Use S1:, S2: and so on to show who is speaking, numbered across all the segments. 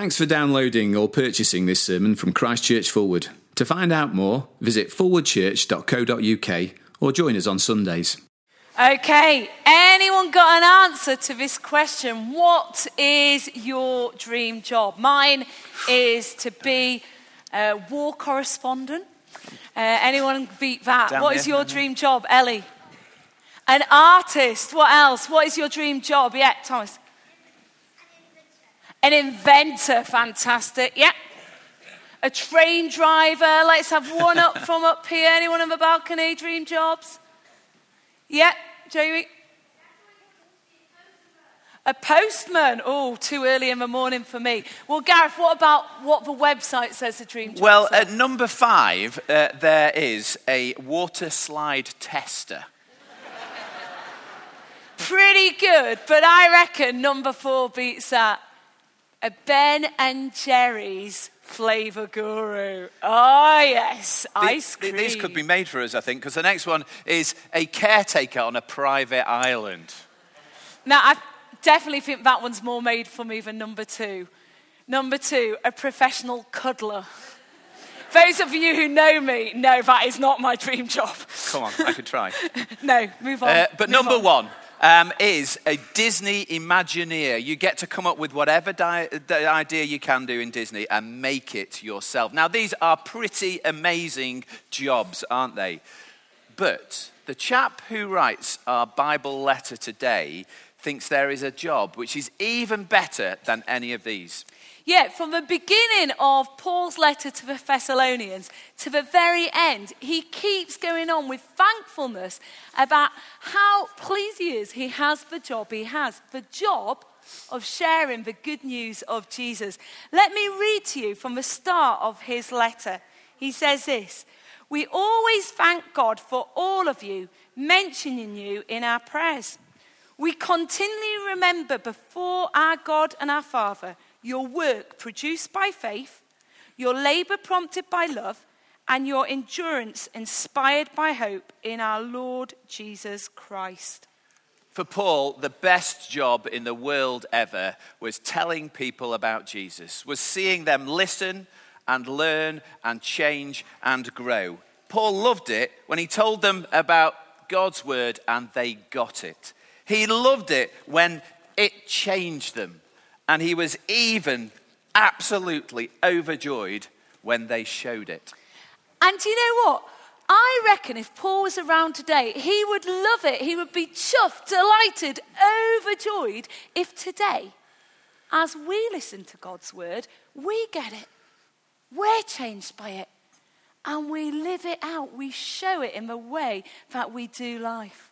S1: Thanks for downloading or purchasing this sermon from Christchurch Forward. To find out more, visit forwardchurch.co.uk or join us on Sundays.
S2: Okay, anyone got an answer to this question? What is your dream job? Mine is to be a war correspondent. Uh, anyone beat that?
S3: Down
S2: what
S3: here,
S2: is your
S3: down here.
S2: dream job, Ellie? An artist. What else? What is your dream job? Yeah, Thomas. An inventor. Fantastic. Yeah. A train driver. Let's have one up from up here. Anyone on the balcony? Dream jobs? Yeah, Jamie. A postman. Oh, too early in the morning for me. Well, Gareth, what about what the website says the dream job?
S3: Well, at number five, uh, there is a water slide tester.
S2: Pretty good, but I reckon number four beats that. A Ben and Jerry's flavour guru. Oh, yes, ice cream.
S3: These could be made for us, I think, because the next one is a caretaker on a private island.
S2: Now, I definitely think that one's more made for me than number two. Number two, a professional cuddler. Those of you who know me know that is not my dream job.
S3: Come on, I could try.
S2: No, move on.
S3: Uh, but
S2: Move
S3: number
S2: on.
S3: one um, is a Disney Imagineer. You get to come up with whatever di- idea you can do in Disney and make it yourself. Now, these are pretty amazing jobs, aren't they? But the chap who writes our Bible letter today thinks there is a job which is even better than any of these.
S2: Yeah, from the beginning of Paul's letter to the Thessalonians to the very end, he keeps going on with thankfulness about how pleased he is he has the job he has, the job of sharing the good news of Jesus. Let me read to you from the start of his letter. He says this We always thank God for all of you, mentioning you in our prayers. We continually remember before our God and our Father your work produced by faith, your labor prompted by love, and your endurance inspired by hope in our Lord Jesus Christ.
S3: For Paul, the best job in the world ever was telling people about Jesus, was seeing them listen and learn and change and grow. Paul loved it when he told them about God's word and they got it. He loved it when it changed them. And he was even absolutely overjoyed when they showed it.
S2: And do you know what? I reckon if Paul was around today, he would love it. He would be chuffed, delighted, overjoyed if today, as we listen to God's word, we get it. We're changed by it. And we live it out. We show it in the way that we do life.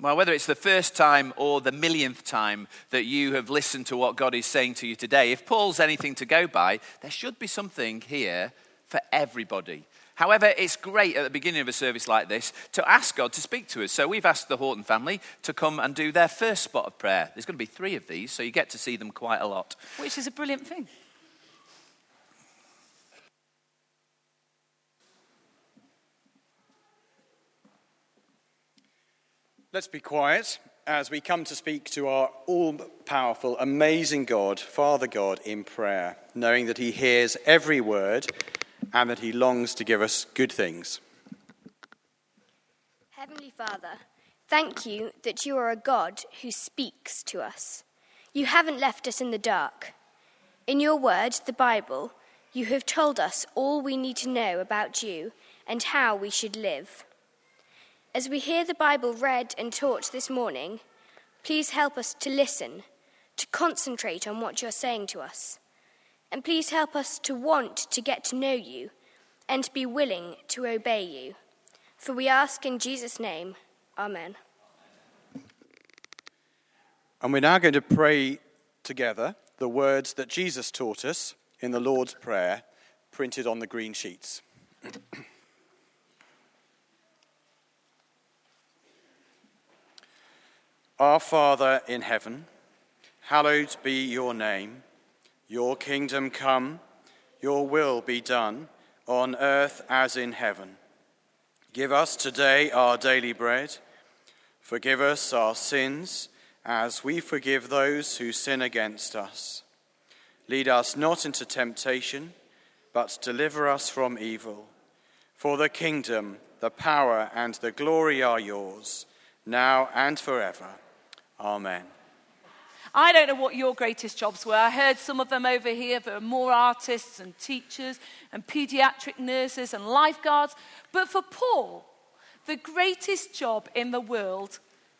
S3: Well, whether it's the first time or the millionth time that you have listened to what God is saying to you today, if Paul's anything to go by, there should be something here for everybody. However, it's great at the beginning of a service like this to ask God to speak to us. So we've asked the Horton family to come and do their first spot of prayer. There's going to be three of these, so you get to see them quite a lot.
S2: Which is a brilliant thing.
S4: Let's be quiet as we come to speak to our all powerful, amazing God, Father God, in prayer, knowing that He hears every word and that He longs to give us good things.
S5: Heavenly Father, thank you that you are a God who speaks to us. You haven't left us in the dark. In your word, the Bible, you have told us all we need to know about you and how we should live. As we hear the Bible read and taught this morning, please help us to listen, to concentrate on what you're saying to us. And please help us to want to get to know you and be willing to obey you. For we ask in Jesus' name, Amen.
S4: And we're now going to pray together the words that Jesus taught us in the Lord's Prayer, printed on the green sheets. Our Father in heaven, hallowed be your name. Your kingdom come, your will be done, on earth as in heaven. Give us today our daily bread. Forgive us our sins as we forgive those who sin against us. Lead us not into temptation, but deliver us from evil. For the kingdom, the power, and the glory are yours, now and forever. Amen.
S2: I don't know what your greatest jobs were. I heard some of them over here. There are more artists and teachers and pediatric nurses and lifeguards. But for Paul, the greatest job in the world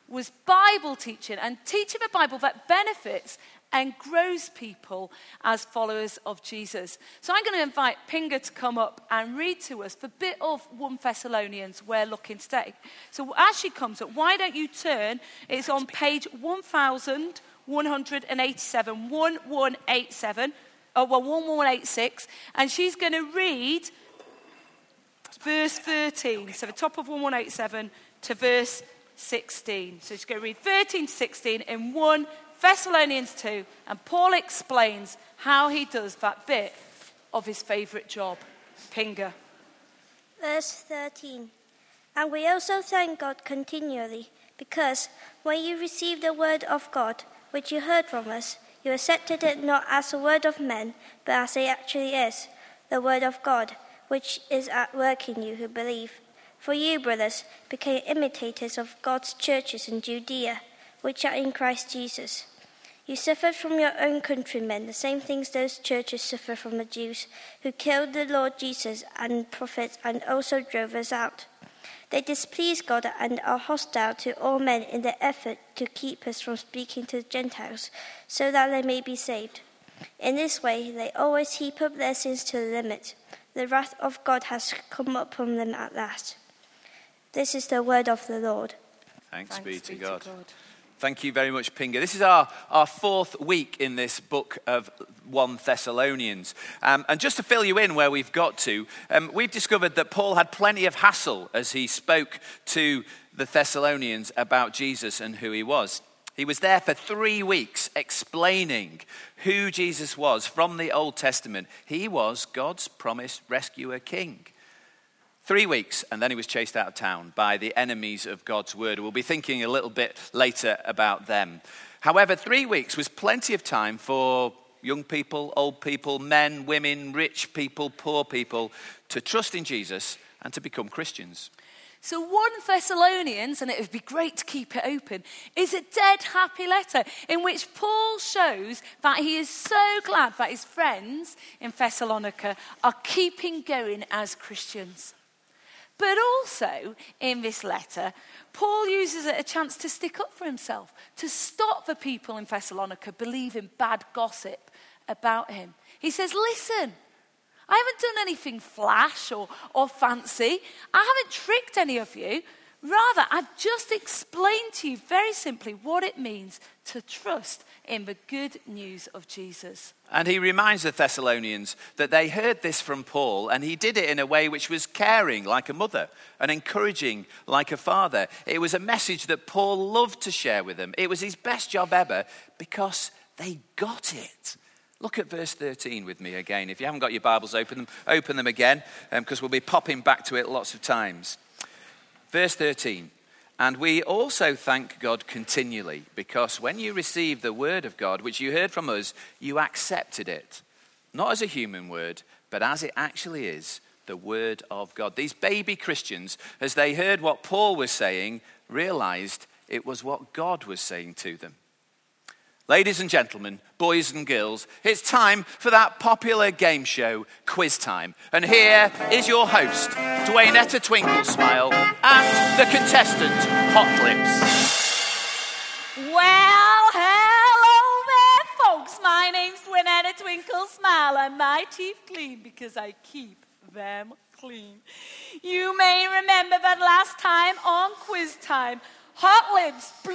S2: was Bible teaching and teaching the Bible that benefits and grows people as followers of Jesus. So I'm going to invite Pinga to come up and read to us the bit of 1 Thessalonians we're looking today. So as she comes up, why don't you turn? It's on page 1187, 1187, oh, uh, well, 1186, and she's going to read verse 13. So the top of 1187 to verse 16. So she's going to read 13 to 16 in 1 Thessalonians 2, and Paul explains how he does that bit of his favourite job. Pinga.
S6: Verse 13. And we also thank God continually, because when you received the word of God, which you heard from us, you accepted it not as a word of men, but as it actually is, the word of God, which is at work in you who believe. For you, brothers, became imitators of God's churches in Judea, which are in Christ Jesus. You suffered from your own countrymen the same things those churches suffer from the Jews, who killed the Lord Jesus and prophets and also drove us out. They displease God and are hostile to all men in their effort to keep us from speaking to the Gentiles, so that they may be saved. In this way, they always heap up their sins to the limit. The wrath of God has come upon them at last. This is the word of the Lord.
S3: Thanks, Thanks be, to, be God. to God. Thank you very much, Pinga. This is our, our fourth week in this book of 1 Thessalonians. Um, and just to fill you in where we've got to, um, we've discovered that Paul had plenty of hassle as he spoke to the Thessalonians about Jesus and who he was. He was there for three weeks explaining who Jesus was from the Old Testament. He was God's promised rescuer king. Three weeks, and then he was chased out of town by the enemies of God's word. We'll be thinking a little bit later about them. However, three weeks was plenty of time for young people, old people, men, women, rich people, poor people to trust in Jesus and to become Christians.
S2: So, 1 Thessalonians, and it would be great to keep it open, is a dead happy letter in which Paul shows that he is so glad that his friends in Thessalonica are keeping going as Christians. But also, in this letter, Paul uses it a chance to stick up for himself, to stop the people in Thessalonica believing bad gossip about him. He says, Listen, I haven't done anything flash or, or fancy. I haven't tricked any of you. Rather, I've just explained to you very simply what it means to trust in the good news of Jesus.
S3: And he reminds the Thessalonians that they heard this from Paul, and he did it in a way which was caring, like a mother, and encouraging, like a father. It was a message that Paul loved to share with them. It was his best job ever because they got it. Look at verse 13 with me again. If you haven't got your Bibles, open them, open them again, because um, we'll be popping back to it lots of times. Verse 13. And we also thank God continually because when you received the word of God, which you heard from us, you accepted it. Not as a human word, but as it actually is the word of God. These baby Christians, as they heard what Paul was saying, realized it was what God was saying to them. Ladies and gentlemen, boys and girls, it's time for that popular game show, Quiz Time. And here is your host, Dwayne Twinkle Smile, and the contestant, Hot
S2: Lips. Well, hello there, folks. My name's Dwayne Twinkle Smile, and my teeth clean because I keep them clean. You may remember that last time on Quiz Time, Hot Lips blew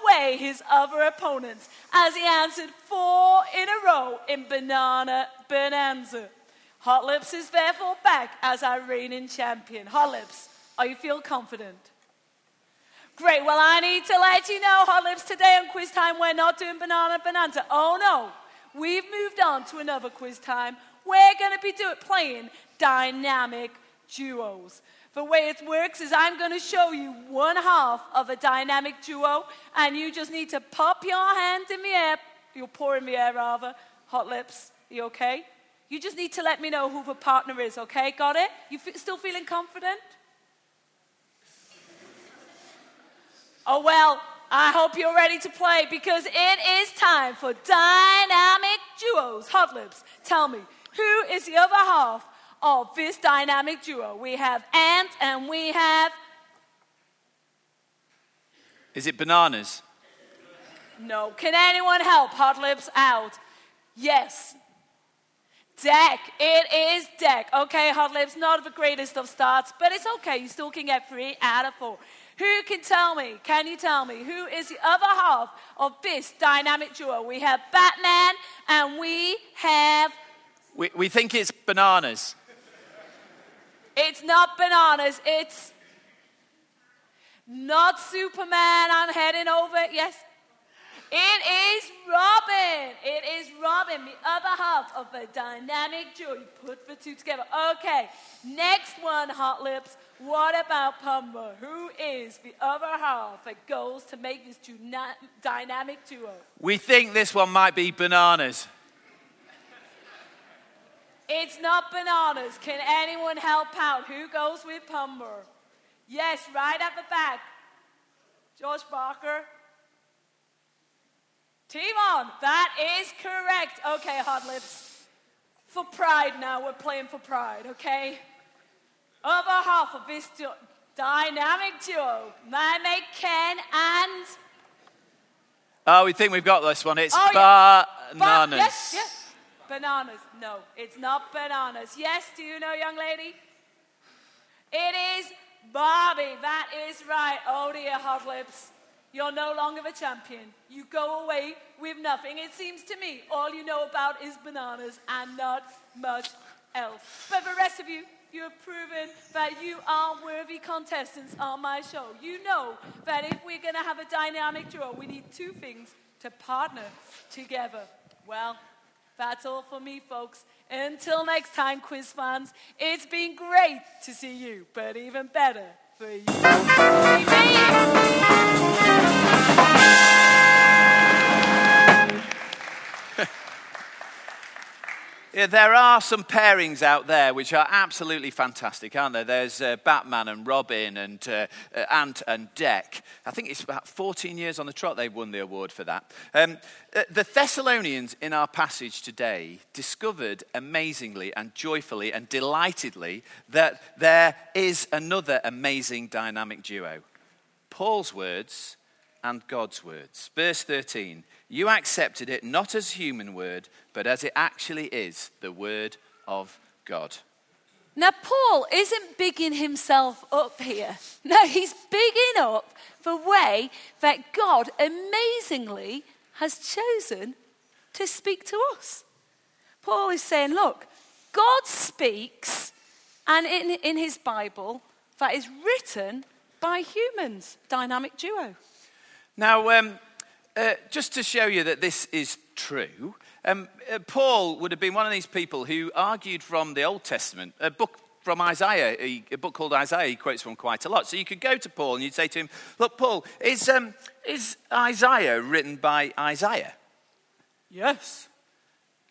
S2: away his other opponents as he answered four in a row in Banana Bonanza. Hot Lips is therefore back as our reigning champion. Hot Lips, are you feel confident? Great. Well, I need to let you know, Hot Lips, today on quiz time, we're not doing Banana Bonanza. Oh no, we've moved on to another quiz time. We're going to be doing playing dynamic duos. The way it works is I'm going to show you one half of a dynamic duo, and you just need to pop your hand in the air, You're in the air rather, hot lips, You okay? You just need to let me know who the partner is, okay? Got it? You f- still feeling confident? Oh, well, I hope you're ready to play because it is time for dynamic duos. Hot lips, tell me, who is the other half of this dynamic duo? We have Ant and we have.
S3: Is it bananas?
S2: No. Can anyone help Hot Lips out? Yes. Dec. It is Dec. Okay, Hot Lips, not the greatest of starts, but it's okay. You still can get three out of four. Who can tell me, can you tell me, who is the other half of this dynamic duo? We have Batman and we have.
S3: We, we think it's bananas.
S2: It's not bananas, it's not Superman. I'm heading over. Yes. It is Robin. It is Robin, the other half of a dynamic duo. You put the two together. Okay, next one, Hot Lips. What about Pumbaa? Who is the other half that goes to make this dyna- dynamic duo?
S3: We think this one might be bananas.
S2: It's not bananas. Can anyone help out? Who goes with Pumbaa? Yes, right at the back. Josh Barker. Timon, that is correct. Okay, Hot Lips. For pride now, we're playing for pride, okay? Over half of this du- dynamic duo, my mate Ken and.
S3: Oh, we think we've got this one. It's
S2: Oh, yeah.
S3: bananas.
S2: Ba- yes, yes. Bananas. No, it's not bananas. Yes, do you know, young lady? It is Barbie. That is right. Oh dear, Hot Lips. You're no longer the champion. You go away with nothing. It seems to me all you know about is bananas and not much else. But the rest of you, you have proven that you are worthy contestants on my show. You know that if we're going to have a dynamic duo, we need two things to partner together. Well, that's all for me, folks. Until next time, quiz fans, it's been great to see you, but even better for you.
S3: There are some pairings out there which are absolutely fantastic, aren't there? There's uh, Batman and Robin and uh, uh, Ant and Dec. I think it's about 14 years on the trot they've won the award for that. Um, uh, the Thessalonians in our passage today discovered amazingly and joyfully and delightedly that there is another amazing dynamic duo Paul's words and God's words. Verse 13 You accepted it not as human word, but as it actually is the word of God.
S2: Now, Paul isn't bigging himself up here. No, he's bigging up the way that God amazingly has chosen to speak to us. Paul is saying, look, God speaks, and in, in his Bible, that is written by humans. Dynamic duo.
S3: Now, um, uh, just to show you that this is true, um, uh, Paul would have been one of these people who argued from the Old Testament, a book from Isaiah, a, a book called Isaiah, he quotes from quite a lot. So you could go to Paul and you'd say to him, Look, Paul, is, um, is Isaiah written by Isaiah?
S2: Yes.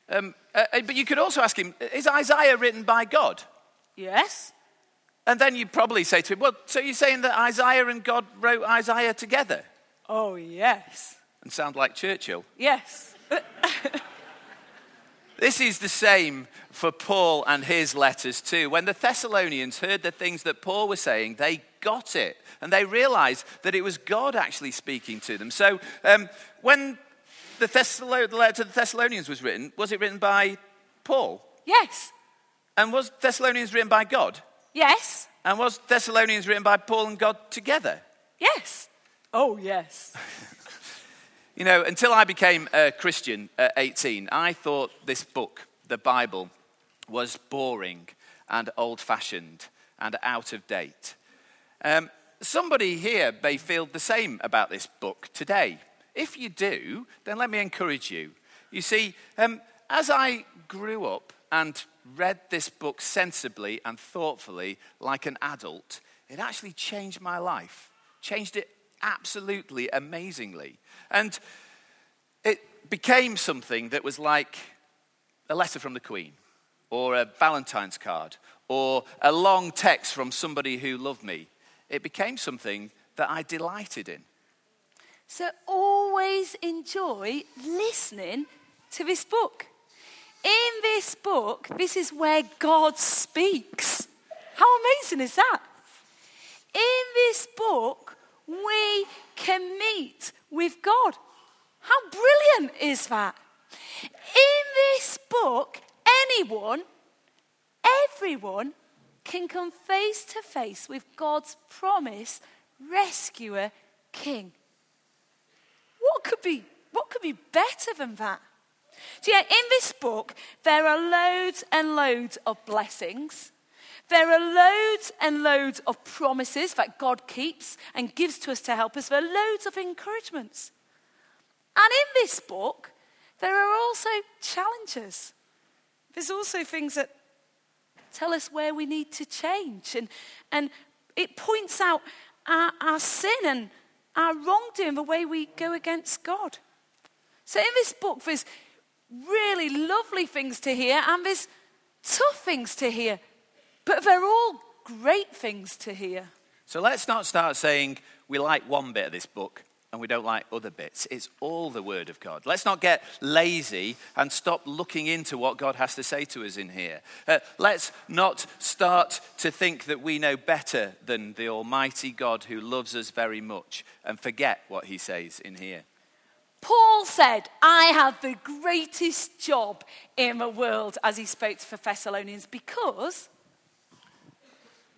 S3: Um, uh, uh, but you could also ask him, Is Isaiah written by God?
S2: Yes.
S3: And then you'd probably say to him, Well, so you're saying that Isaiah and God wrote Isaiah together?
S2: Oh, yes.
S3: And sound like Churchill.
S2: Yes.
S3: This is the same for Paul and his letters too. When the Thessalonians heard the things that Paul was saying, they got it and they realized that it was God actually speaking to them. So um, when the, Thessalo- the letter to the Thessalonians was written, was it written by Paul?
S2: Yes.
S3: And was Thessalonians written by God?
S2: Yes.
S3: And was Thessalonians written by Paul and God together?
S2: Yes. Oh, yes.
S3: You know, until I became a Christian at 18, I thought this book, the Bible, was boring and old fashioned and out of date. Um, somebody here may feel the same about this book today. If you do, then let me encourage you. You see, um, as I grew up and read this book sensibly and thoughtfully like an adult, it actually changed my life, changed it absolutely amazingly. And it became something that was like a letter from the Queen, or a Valentine's card, or a long text from somebody who loved me. It became something that I delighted in.
S2: So always enjoy listening to this book. In this book, this is where God speaks. How amazing is that? In this book, we can meet with God. How brilliant is that? In this book, anyone, everyone can come face to face with God's promise, rescuer, king. What could be, what could be better than that? So, yeah, in this book, there are loads and loads of blessings. There are loads and loads of promises that God keeps and gives to us to help us. There are loads of encouragements. And in this book, there are also challenges. There's also things that tell us where we need to change. And, and it points out our, our sin and our wrongdoing, the way we go against God. So in this book, there's really lovely things to hear and there's tough things to hear, but they're all great things to hear.
S3: So let's not start saying we like one bit of this book and we don't like other bits. It's all the Word of God. Let's not get lazy and stop looking into what God has to say to us in here. Uh, let's not start to think that we know better than the Almighty God who loves us very much and forget what He says in here.
S2: Paul said, I have the greatest job in the world as he spoke to the Thessalonians because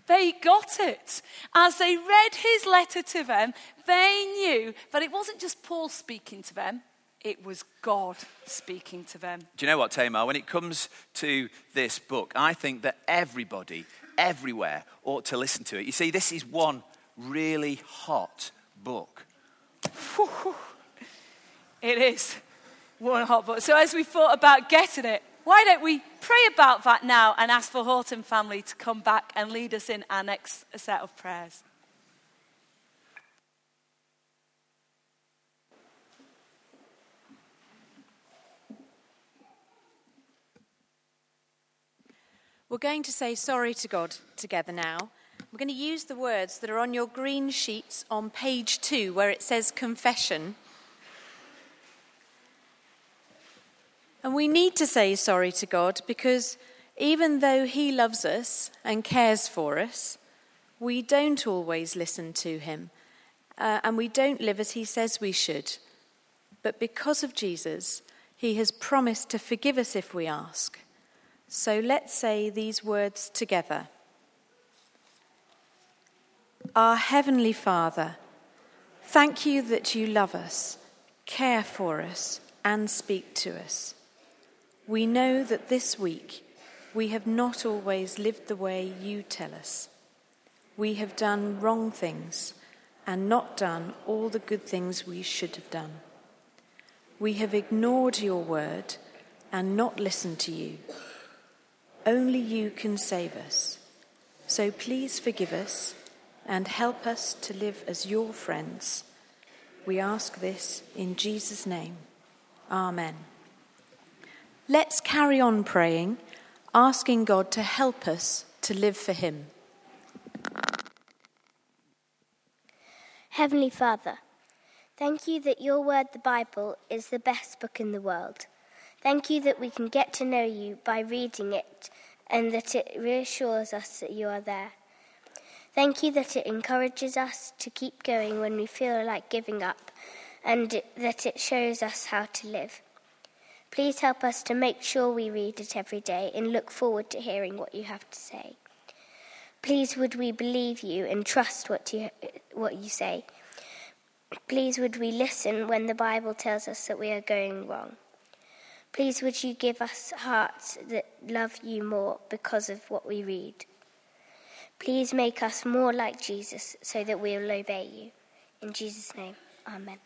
S2: they got it. As they read his letter to them, they knew that it wasn't just Paul speaking to them, it was God speaking to them.
S3: Do you know what, Tamar? When it comes to this book, I think that everybody, everywhere, ought to listen to it. You see, this is one really hot book.
S2: It is one hot book. So, as we thought about getting it, why don't we pray about that now and ask for Horton family to come back and lead us in our next set of prayers?
S7: We're going to say sorry to God together now. We're going to use the words that are on your green sheets on page two, where it says confession. And we need to say sorry to God because even though He loves us and cares for us, we don't always listen to Him uh, and we don't live as He says we should. But because of Jesus, He has promised to forgive us if we ask. So let's say these words together Our Heavenly Father, thank you that you love us, care for us, and speak to us. We know that this week we have not always lived the way you tell us. We have done wrong things and not done all the good things we should have done. We have ignored your word and not listened to you. Only you can save us. So please forgive us and help us to live as your friends. We ask this in Jesus' name. Amen. Let's carry on praying, asking God to help us to live for Him.
S8: Heavenly Father, thank you that your word, the Bible, is the best book in the world. Thank you that we can get to know you by reading it and that it reassures us that you are there. Thank you that it encourages us to keep going when we feel like giving up and that it shows us how to live. Please help us to make sure we read it every day and look forward to hearing what you have to say. Please would we believe you and trust what you, what you say. Please would we listen when the Bible tells us that we are going wrong. Please would you give us hearts that love you more because of what we read. Please make us more like Jesus so that we will obey you. In Jesus' name, Amen.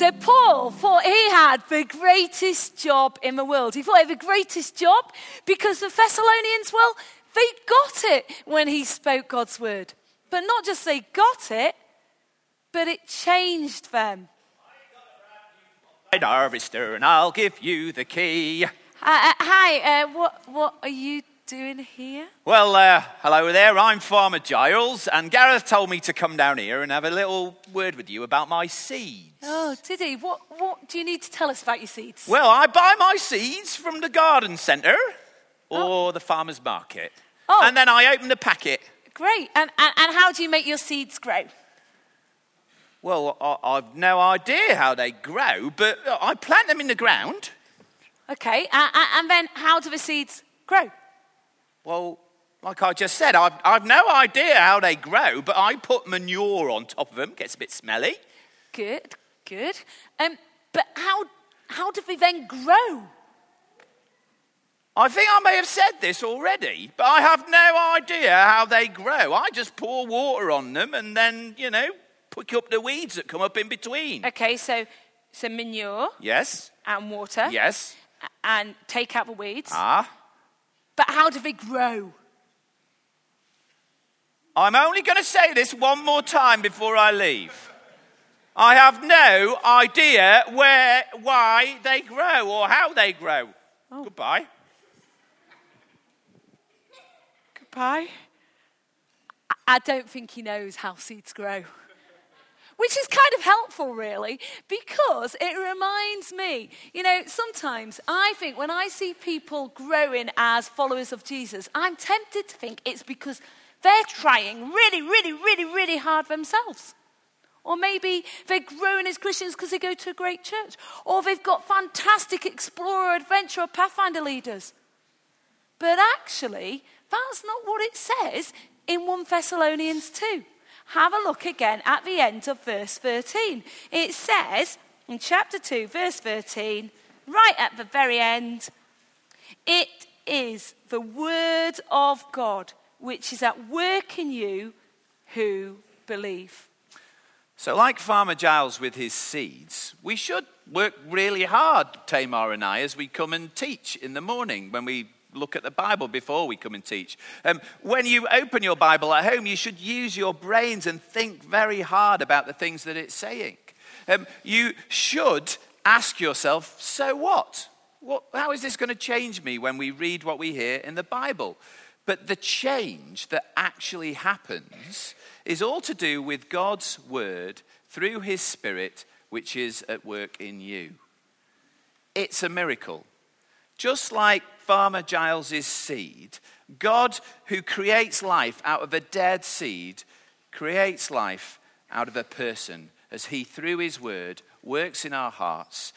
S2: So Paul thought he had the greatest job in the world. He thought he had the greatest job because the Thessalonians, well, they got it when he spoke God's word. But not just they got it, but it changed them.
S3: harvester, and I'll give you the key.
S2: Uh, uh, hi, uh, what, what are you doing here?
S3: Well, uh, hello there. I'm Farmer Giles, and Gareth told me to come down here and have a little word with you about my seeds.
S2: Oh, did he? What, what do you need to tell us about your seeds?
S3: Well, I buy my seeds from the garden centre or the farmer's market.
S2: Oh.
S3: And then I open the packet.
S2: Great. And, and, and how do you make your seeds grow?
S3: Well, I, I've no idea how they grow, but I plant them in the ground.
S2: Okay. Uh, and then how do the seeds grow?
S3: Well, like I just said, I've, I've no idea how they grow, but I put manure on top of them. Gets a bit smelly.
S2: Good, good. Um, but how, how do they then grow?
S3: I think I may have said this already, but I have no idea how they grow. I just pour water on them and then, you know, pick up the weeds that come up in between.
S2: Okay, so, so manure
S3: Yes,
S2: and water.
S3: yes.
S2: And take out the weeds.
S3: Ah.
S2: But how do they grow?
S3: I'm only going to say this one more time before I leave. I have no idea where, why they grow or how they grow. Oh. Goodbye.
S2: Goodbye. I- I don't think he knows how seeds grow. Which is kind of helpful, really, because it reminds me, you know, sometimes I think when I see people growing as followers of Jesus, I'm tempted to think it's because they're trying really, really, really, really hard themselves. Or maybe they're growing as Christians because they go to a great church. Or they've got fantastic explorer, adventurer, pathfinder leaders. But actually, that's not what it says in 1 Thessalonians 2. Have a look again at the end of verse 13. It says in chapter 2, verse 13, right at the very end, it is the word of God which is at work in you who believe.
S3: So, like Farmer Giles with his seeds, we should work really hard, Tamar and I, as we come and teach in the morning when we look at the Bible before we come and teach. Um, when you open your Bible at home, you should use your brains and think very hard about the things that it's saying. Um, you should ask yourself, so what? what? How is this going to change me when we read what we hear in the Bible? But the change that actually happens is all to do with God's word through his spirit, which is at work in you. It's a miracle. Just like Farmer Giles's seed, God, who creates life out of a dead seed, creates life out of a person as he, through his word, works in our hearts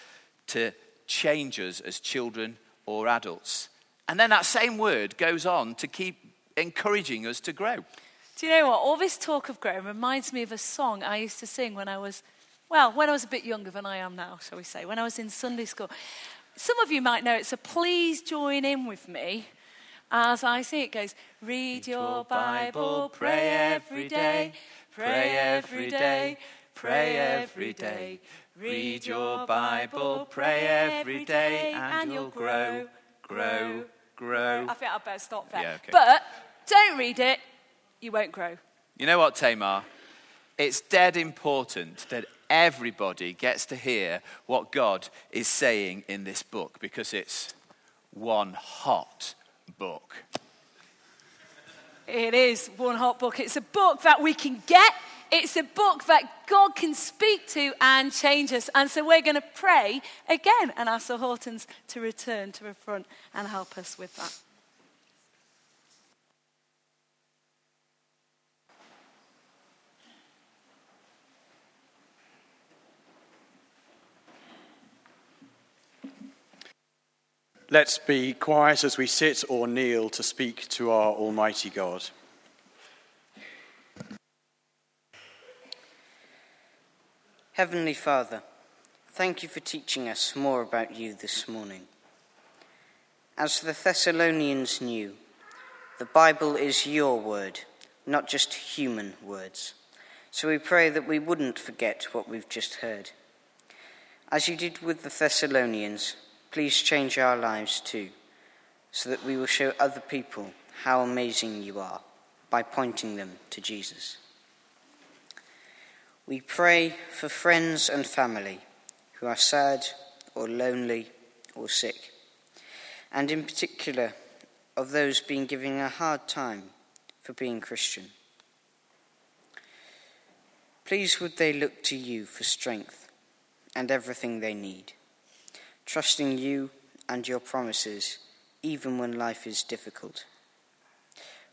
S3: to change us as children or adults. And then that same word goes on to keep encouraging us to grow.
S2: Do you know what? All this talk of growing reminds me of a song I used to sing when I was, well, when I was a bit younger than I am now, shall we say, when I was in Sunday school. Some of you might know it, so please join in with me as I sing. It goes, Read your Bible, pray every day, pray every day, pray every day. Read your Bible, pray every day, and you'll grow, grow, grow. I think I'd better stop there.
S3: Yeah, okay.
S2: But don't read it, you won't grow.
S3: You know what, Tamar? It's dead important that everybody gets to hear what God is saying in this book because it's one hot book.
S2: It is one hot book. It's a book that we can get. It's a book that God can speak to and change us. And so we're going to pray again and ask the Hortons to return to the front and help us with that.
S4: Let's be quiet as we sit or kneel to speak to our Almighty God.
S9: Heavenly Father, thank you for teaching us more about you this morning. As the Thessalonians knew, the Bible is your word, not just human words. So we pray that we wouldn't forget what we've just heard. As you did with the Thessalonians, please change our lives too, so that we will show other people how amazing you are by pointing them to Jesus. We pray for friends and family who are sad or lonely or sick, and in particular of those being given a hard time for being Christian. Please would they look to you for strength and everything they need, trusting you and your promises even when life is difficult.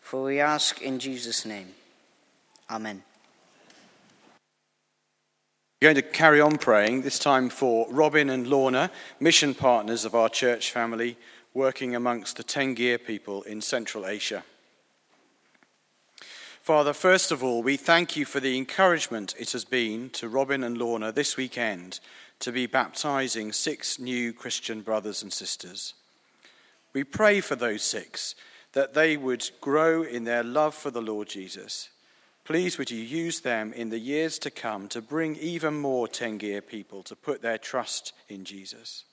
S9: For we ask in Jesus' name. Amen.
S4: We're going to carry on praying, this time for Robin and Lorna, mission partners of our church family, working amongst the Tenggir people in Central Asia. Father, first of all, we thank you for the encouragement it has been to Robin and Lorna this weekend to be baptizing six new Christian brothers and sisters. We pray for those six that they would grow in their love for the Lord Jesus Please would you use them in the years to come to bring even more Tenggir people to put their trust in Jesus.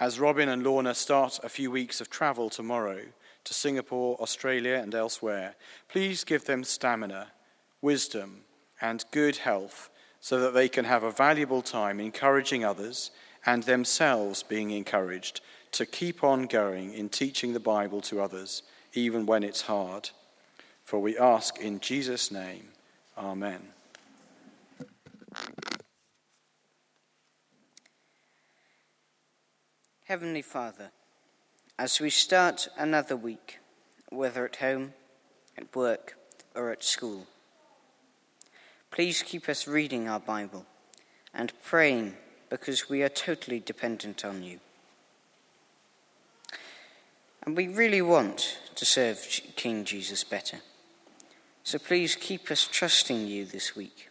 S4: As Robin and Lorna start a few weeks of travel tomorrow to Singapore, Australia, and elsewhere, please give them stamina, wisdom, and good health so that they can have a valuable time encouraging others and themselves being encouraged to keep on going in teaching the Bible to others, even when it's hard. For we ask in Jesus' name, Amen.
S9: Heavenly Father, as we start another week, whether at home, at work, or at school, please keep us reading our Bible and praying because we are totally dependent on you. And we really want to serve King Jesus better. So please keep us trusting you this week,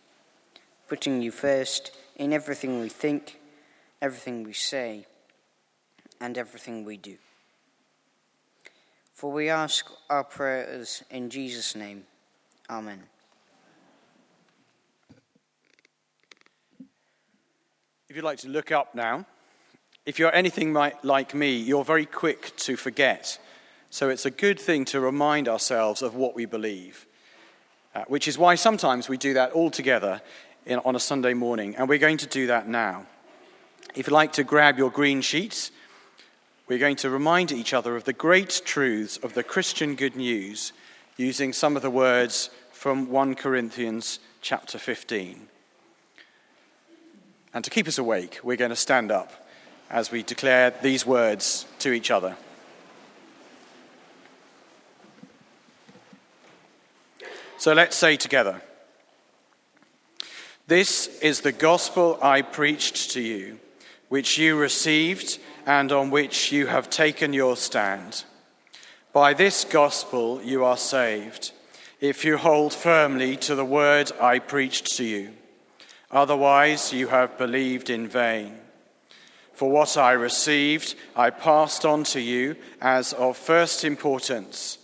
S9: putting you first in everything we think, everything we say, and everything we do. For we ask our prayers in Jesus' name. Amen.
S4: If you'd like to look up now, if you're anything like me, you're very quick to forget. So it's a good thing to remind ourselves of what we believe. Uh, which is why sometimes we do that all together in, on a Sunday morning, and we're going to do that now. If you'd like to grab your green sheets, we're going to remind each other of the great truths of the Christian good news using some of the words from 1 Corinthians chapter 15. And to keep us awake, we're going to stand up as we declare these words to each other. So let's say together This is the gospel I preached to you, which you received and on which you have taken your stand. By this gospel you are saved, if you hold firmly to the word I preached to you. Otherwise, you have believed in vain. For what I received, I passed on to you as of first importance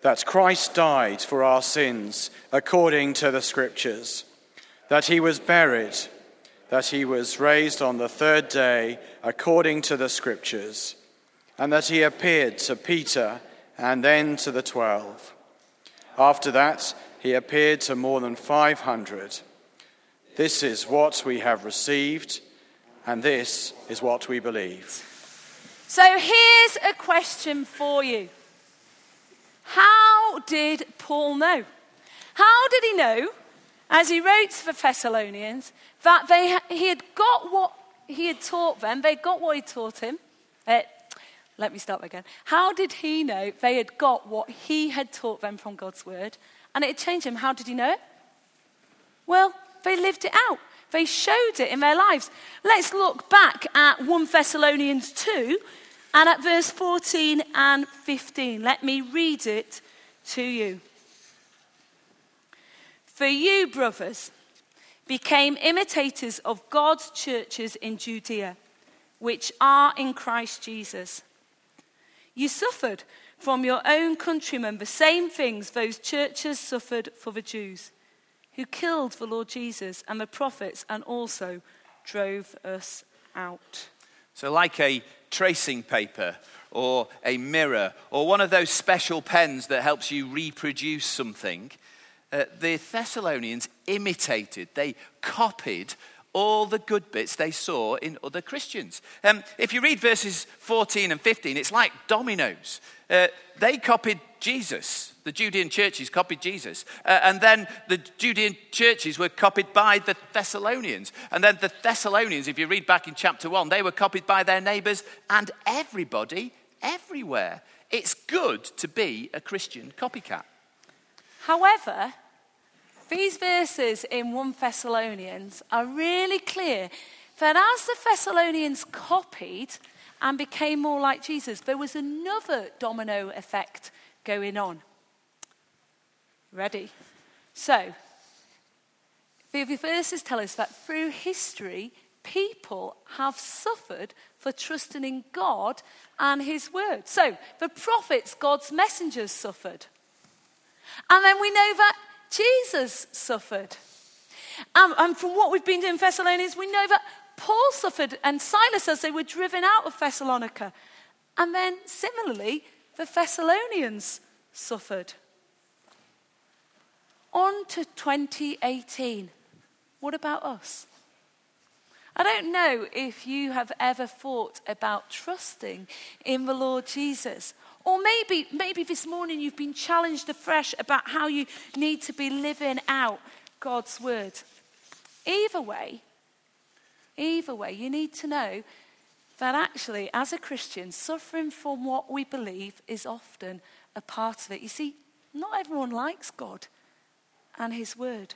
S4: that Christ died for our sins according to the Scriptures, that he was buried, that he was raised on the third day according to the Scriptures, and that he appeared to Peter and then to the twelve. After that, he appeared to more than 500. This is what we have received, and this is what we believe.
S2: So here's a question for you. How did Paul know? How did he know, as he wrote the Thessalonians, that they, he had got what he had taught them, they got what he taught him? Uh, let me start again. How did he know they had got what he had taught them from God's word and it had changed him? How did he know it? Well, they lived it out. They showed it in their lives. Let's look back at 1 Thessalonians 2, and at verse 14 and 15, let me read it to you. For you, brothers, became imitators of God's churches in Judea, which are in Christ Jesus. You suffered from your own countrymen the same things those churches suffered for the Jews, who killed the Lord Jesus and the prophets and also drove us out.
S3: So, like a tracing paper or a mirror or one of those special pens that helps you reproduce something, uh, the Thessalonians imitated, they copied all the good bits they saw in other Christians. Um, if you read verses 14 and 15, it's like dominoes. Uh, they copied Jesus. The Judean churches copied Jesus. Uh, and then the Judean churches were copied by the Thessalonians. And then the Thessalonians, if you read back in chapter 1, they were copied by their neighbors and everybody everywhere. It's good to be a Christian copycat.
S2: However, these verses in 1 Thessalonians are really clear that as the Thessalonians copied and became more like Jesus, there was another domino effect going on. Ready? So, the verses tell us that through history, people have suffered for trusting in God and His word. So, the prophets, God's messengers, suffered. And then we know that Jesus suffered. Um, and from what we've been doing in Thessalonians, we know that Paul suffered and Silas as they were driven out of Thessalonica. And then similarly, the Thessalonians suffered. On to 2018. What about us? I don't know if you have ever thought about trusting in the Lord Jesus. Or maybe, maybe this morning you've been challenged afresh about how you need to be living out God's word. Either way, either way, you need to know that actually, as a Christian, suffering from what we believe is often a part of it. You see, not everyone likes God and His word.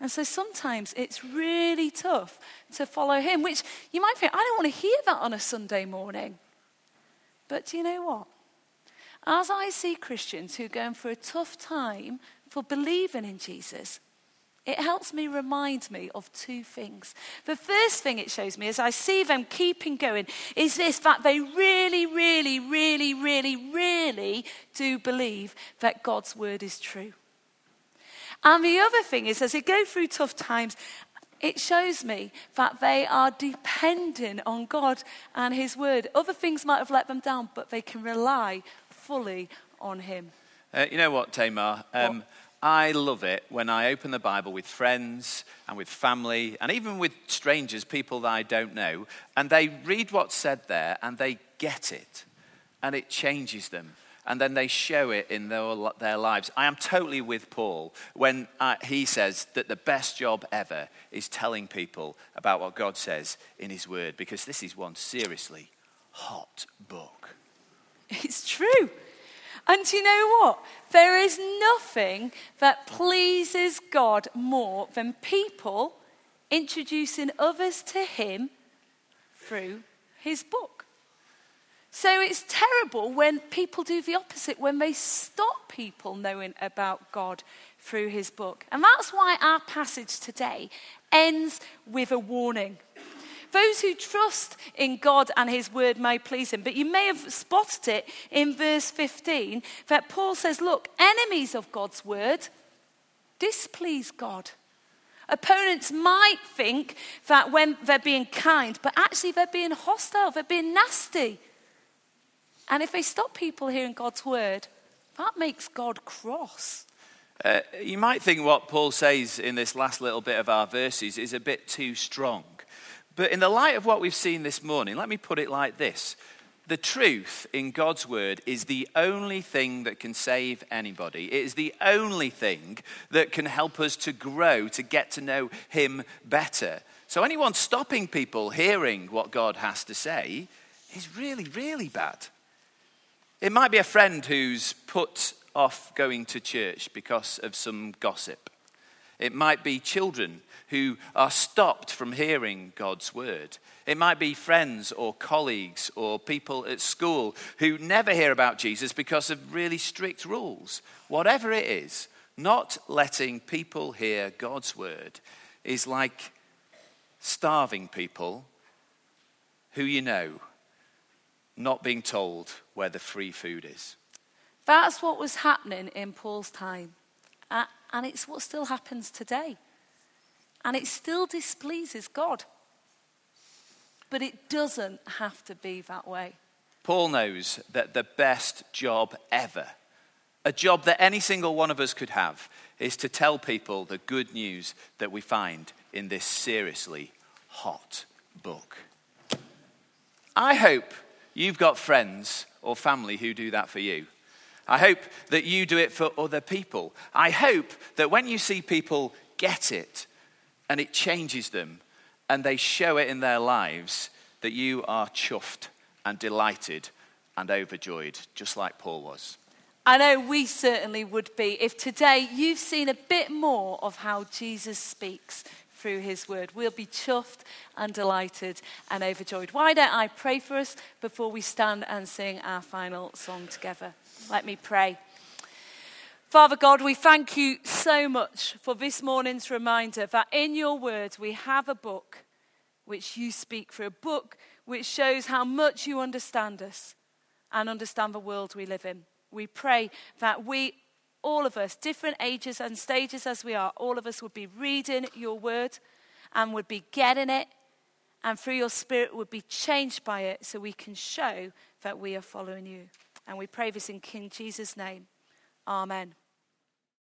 S2: And so sometimes it's really tough to follow him, which you might think, I don't want to hear that on a Sunday morning. But do you know what? As I see Christians who are going through a tough time for believing in Jesus, it helps me remind me of two things. The first thing it shows me as I see them keeping going is this that they really, really, really, really, really do believe that God's word is true. And the other thing is, as they go through tough times, it shows me that they are dependent on God and His Word. Other things might have let them down, but they can rely fully on Him.
S3: Uh, you know what, Tamar? Um, I love it when I open the Bible with friends and with family and even with strangers, people that I don't know, and they read what's said there and they get it and it changes them and then they show it in their, their lives. I am totally with Paul when uh, he says that the best job ever is telling people about what God says in his word, because this is one seriously hot book.
S2: It's true. And do you know what? There is nothing that pleases God more than people introducing others to Him through His book. So it's terrible when people do the opposite, when they stop people knowing about God through his book. And that's why our passage today ends with a warning. Those who trust in God and his word may please him. But you may have spotted it in verse 15 that Paul says, Look, enemies of God's word displease God. Opponents might think that when they're being kind, but actually they're being hostile, they're being nasty. And if they stop people hearing God's word, that makes God cross.
S3: Uh, you might think what Paul says in this last little bit of our verses is a bit too strong. But in the light of what we've seen this morning, let me put it like this the truth in God's word is the only thing that can save anybody. It is the only thing that can help us to grow, to get to know Him better. So, anyone stopping people hearing what God has to say is really, really bad. It might be a friend who's put off going to church because of some gossip. It might be children who are stopped from hearing God's word. It might be friends or colleagues or people at school who never hear about Jesus because of really strict rules. Whatever it is, not letting people hear God's word is like starving people who you know not being told where the free food is.
S2: That's what was happening in Paul's time. Uh, and it's what still happens today. And it still displeases God. But it doesn't have to be that way.
S3: Paul knows that the best job ever, a job that any single one of us could have, is to tell people the good news that we find in this seriously hot book. I hope you've got friends or family who do that for you. I hope that you do it for other people. I hope that when you see people get it and it changes them and they show it in their lives, that you are chuffed and delighted and overjoyed, just like Paul was.
S2: I know we certainly would be if today you've seen a bit more of how Jesus speaks through his word. We'll be chuffed and delighted and overjoyed. Why don't I pray for us before we stand and sing our final song together? Let me pray. Father God, we thank you so much for this morning's reminder that in your words we have a book which you speak through, a book which shows how much you understand us and understand the world we live in. We pray that we, all of us, different ages and stages as we are, all of us would be reading your word and would be getting it, and through your spirit would be changed by it so we can show that we are following you. And we pray this in King Jesus' name. Amen.